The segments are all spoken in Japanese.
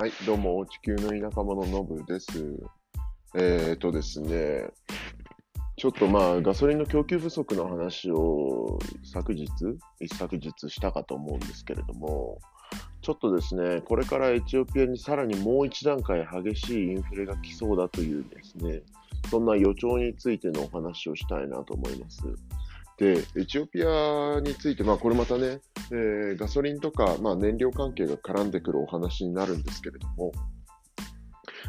はい、どうも、地球の田舎者のぶです。えーとですね、ちょっとまあ、ガソリンの供給不足の話を昨日、一昨日したかと思うんですけれども、ちょっとですね、これからエチオピアにさらにもう一段階激しいインフレが来そうだというですね、そんな予兆についてのお話をしたいなと思います。で、エチオピアについて、まあ、これまたね、えー、ガソリンとか、まあ、燃料関係が絡んでくるお話になるんですけれども、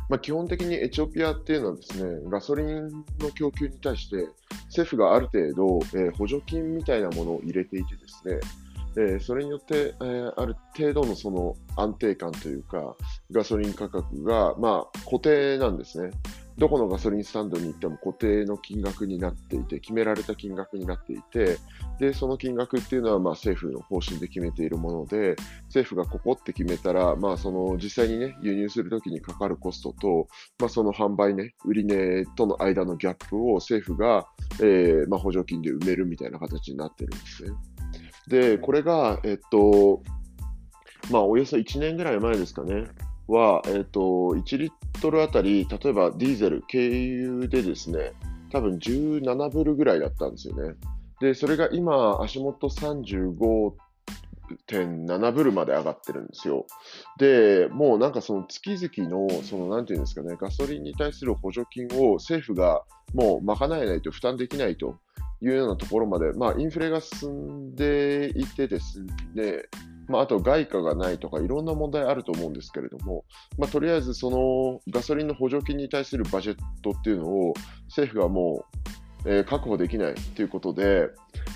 まあ、基本的にエチオピアっていうのはですね、ガソリンの供給に対して政府がある程度、えー、補助金みたいなものを入れていてですね、えー、それによって、えー、ある程度のその安定感というか、ガソリン価格が、まあ、固定なんですね。どこのガソリンスタンドに行っても固定の金額になっていて、決められた金額になっていて、で、その金額っていうのはまあ政府の方針で決めているもので、政府がここって決めたら、まあその実際にね、輸入するときにかかるコストと、まあその販売ね、売値との間のギャップを政府が、えー、まあ補助金で埋めるみたいな形になってるんですね。で、これが、えっと、まあおよそ1年ぐらい前ですかね。は、えっ、ー、と、1リットルあたり、例えばディーゼル、軽油でですね、多分17ブルぐらいだったんですよね。で、それが今、足元35.7ブルまで上がってるんですよ。で、もうなんかその月々の、そのなんていうんですかね、ガソリンに対する補助金を政府がもう賄えないと負担できないというようなところまで、まあインフレが進んでいてですね、まあ、あと外貨がないとかいろんな問題あると思うんですけれども、まあ、とりあえずそのガソリンの補助金に対するバジェットっていうのを政府がもう、えー、確保できないということで、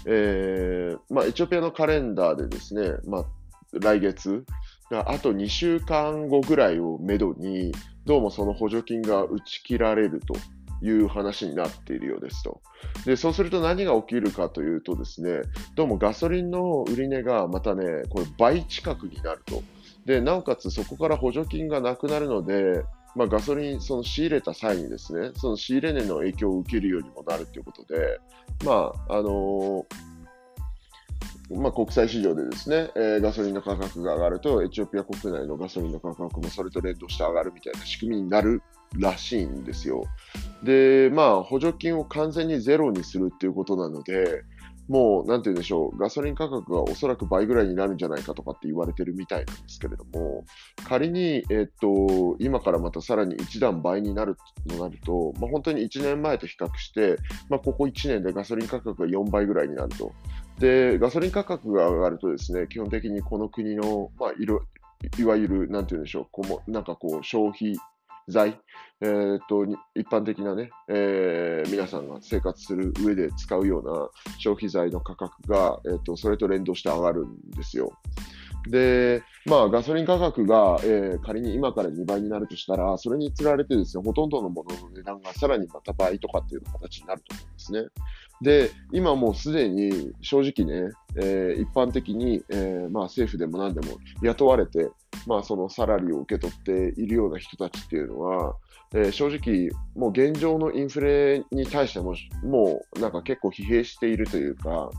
えーまあ、エチオピアのカレンダーでですね、まあ、来月あと2週間後ぐらいをめどにどうもその補助金が打ち切られると。いう話になっているようですと。で、そうすると何が起きるかというとですね、どうもガソリンの売値がまたね、これ倍近くになると。で、なおかつそこから補助金がなくなるので、まあ、ガソリン、その仕入れた際にですね、その仕入れ値の影響を受けるようにもなるということで、まあ、あのーまあ、国際市場でですね、えー、ガソリンの価格が上がると、エチオピア国内のガソリンの価格もそれと連動して上がるみたいな仕組みになるらしいんですよ。で、まあ、補助金を完全にゼロにするっていうことなので、もう、なんて言うんでしょう、ガソリン価格がおそらく倍ぐらいになるんじゃないかとかって言われてるみたいなんですけれども、仮に、えっと、今からまたさらに一段倍になるとなると、まあ、本当に1年前と比較して、まあ、ここ1年でガソリン価格が4倍ぐらいになると。で、ガソリン価格が上がるとですね、基本的にこの国の、まあ、いろいわゆる、なんて言うんでしょう、こもなんかこう、消費財、えーと、一般的なね、えー、皆さんが生活する上で使うような消費財の価格が、えーと、それと連動して上がるんですよ。で、まあ、ガソリン価格が、えー、仮に今から2倍になるとしたら、それにつられてですね、ほとんどのものの値段がさらにまた倍とかっていう形になると思うんですね。で、今もうすでに正直ね、えー、一般的に、えー、まあ、政府でも何でも雇われて、まあ、そのサラリーを受け取っているような人たちっていうのは、えー、正直、もう現状のインフレに対しても、もうなんか結構疲弊しているというか、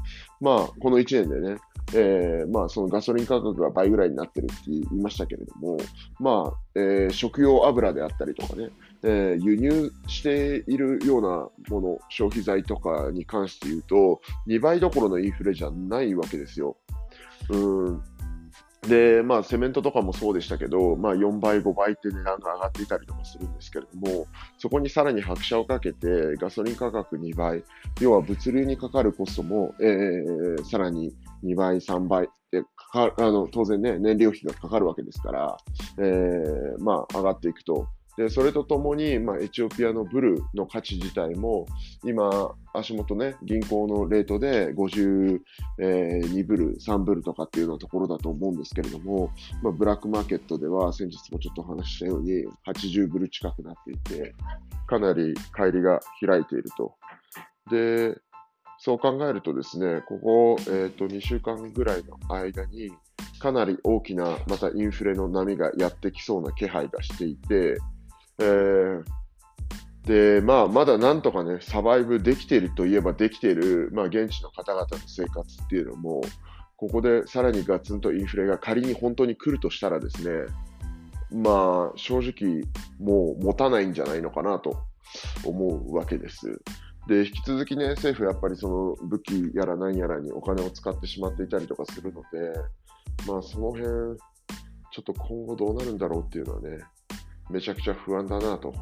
まあ、この1年でね、えー、まあ、そのガソリン価格が倍ぐらいになってるって言いましたけれども、まあ、えー、食用油であったりとかね、えー、輸入しているようなもの、消費財とかに関して言うと、2倍どころのインフレじゃないわけですよ。うんで、まあ、セメントとかもそうでしたけど、まあ、4倍、5倍って値段が上がっていたりとかするんですけれども、そこにさらに拍車をかけて、ガソリン価格2倍、要は物流にかかるコストも、えー、さらに2倍、3倍でかかあの、当然ね、燃料費がかかるわけですから、えー、まあ、上がっていくと。で、それとともに、まあ、エチオピアのブルの価値自体も、今、足元ね、銀行のレートで52ブル、3ブルとかっていうようなところだと思うんですけれども、まあ、ブラックマーケットでは、先日もちょっと話したように、80ブル近くなっていて、かなり乖離が開いていると。で、そう考えるとですね、ここ、えー、と2週間ぐらいの間に、かなり大きなまたインフレの波がやってきそうな気配がしていて、えー、で、まあ、まだなんとかね、サバイブできているといえばできている、まあ、現地の方々の生活っていうのも、ここでさらにガツンとインフレが仮に本当に来るとしたらですね、まあ、正直、もう持たないんじゃないのかなと思うわけです。で、引き続きね、政府やっぱりその武器やら何やらにお金を使ってしまっていたりとかするので、まあその辺、ちょっと今後どうなるんだろうっていうのはね、めちゃくちゃ不安だなと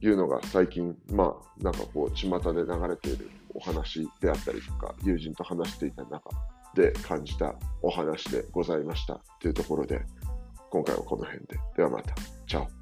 いうのが最近、まあなんかこう、巷で流れているお話であったりとか、友人と話していた中で感じたお話でございましたというところで、今回はこの辺で。ではまた。チャオ。